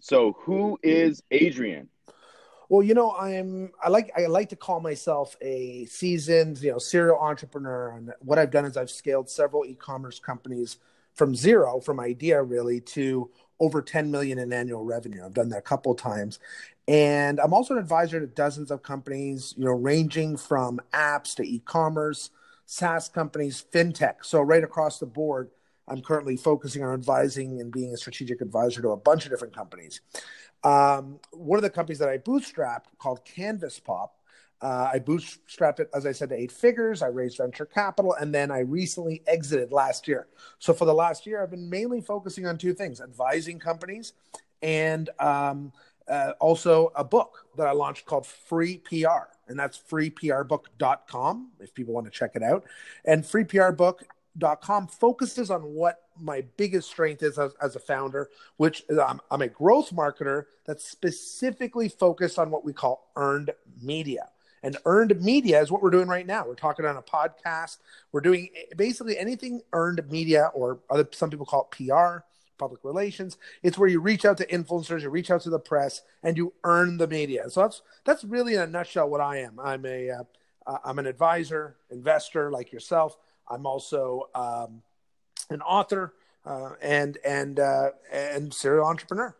So, who is Adrian? Well, you know, I'm I like I like to call myself a seasoned, you know, serial entrepreneur. And what I've done is I've scaled several e-commerce companies from zero, from idea really, to over 10 million in annual revenue. I've done that a couple times. And I'm also an advisor to dozens of companies, you know, ranging from apps to e-commerce, SaaS companies, fintech. So right across the board, I'm currently focusing on advising and being a strategic advisor to a bunch of different companies. Um, one of the companies that I bootstrapped called CanvasPop. Uh, I bootstrapped it, as I said, to eight figures. I raised venture capital, and then I recently exited last year. So for the last year, I've been mainly focusing on two things: advising companies, and um, uh, also a book that I launched called Free PR, and that's freeprbook.com if people want to check it out. And Free PR Book com focuses on what my biggest strength is as, as a founder, which I'm, I'm, a growth marketer that's specifically focused on what we call earned media. And earned media is what we're doing right now. We're talking on a podcast. We're doing basically anything earned media, or other some people call it PR, public relations. It's where you reach out to influencers, you reach out to the press, and you earn the media. So that's that's really in a nutshell what I am. I'm a uh, I'm an advisor, investor like yourself I'm also um, an author uh, and and uh, and serial entrepreneur.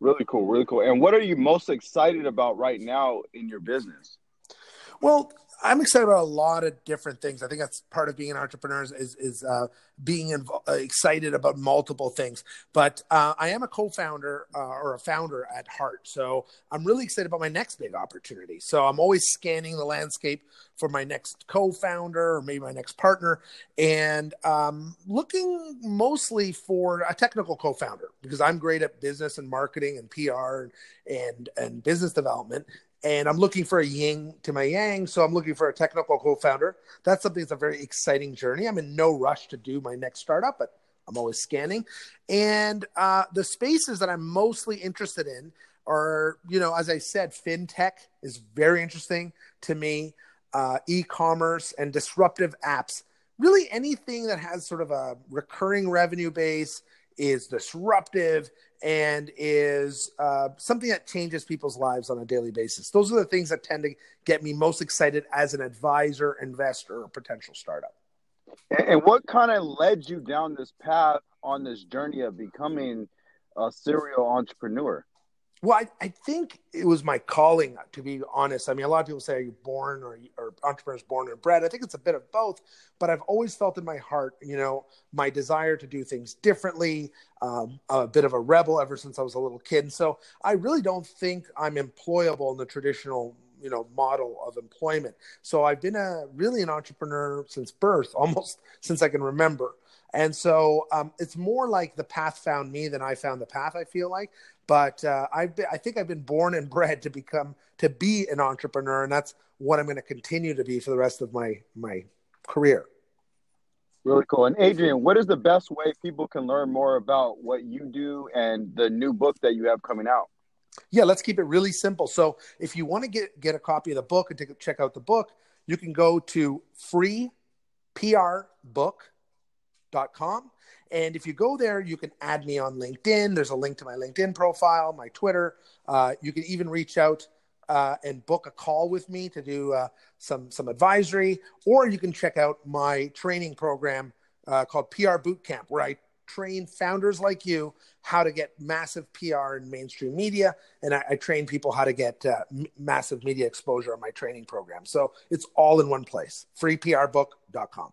Really cool, really cool. And what are you most excited about right now in your business? Well, I'm excited about a lot of different things. I think that's part of being an entrepreneur is is uh, being uh, excited about multiple things. But uh, I am a co-founder uh, or a founder at heart, so I'm really excited about my next big opportunity. So I'm always scanning the landscape for my next co-founder or maybe my next partner, and um, looking mostly for a technical co-founder because I'm great at business and marketing and PR and and, and business development and I'm looking for a yin to my yang. So I'm looking for a technical co-founder. That's something that's a very exciting journey. I'm in no rush to do my next startup, but I'm always scanning. And uh, the spaces that I'm mostly interested in are, you know, as I said, fintech is very interesting to me. Uh, e-commerce and disruptive apps. Really, anything that has sort of a recurring revenue base is disruptive and is uh, something that changes people's lives on a daily basis. Those are the things that tend to get me most excited as an advisor, investor, or potential startup. And what kind of led you down this path on this journey of becoming a serial entrepreneur? Well, I, I, think it was my calling, to be honest. I mean, a lot of people say, are you born or, or entrepreneurs born and bred? I think it's a bit of both, but I've always felt in my heart, you know, my desire to do things differently, um, a bit of a rebel ever since I was a little kid. And so I really don't think I'm employable in the traditional you know model of employment so i've been a really an entrepreneur since birth almost since i can remember and so um, it's more like the path found me than I found the path. I feel like, but uh, I've been, I think I've been born and bred to become to be an entrepreneur, and that's what I'm going to continue to be for the rest of my my career. Really cool. And Adrian, what is the best way people can learn more about what you do and the new book that you have coming out? Yeah, let's keep it really simple. So, if you want to get get a copy of the book and take, check out the book, you can go to freeprbook.com com. And if you go there, you can add me on LinkedIn. There's a link to my LinkedIn profile, my Twitter. Uh, you can even reach out uh, and book a call with me to do uh, some some advisory, or you can check out my training program uh, called PR Bootcamp, where I train founders like you how to get massive PR in mainstream media, and I, I train people how to get uh, m- massive media exposure on my training program. So it's all in one place. FreePRBook.com.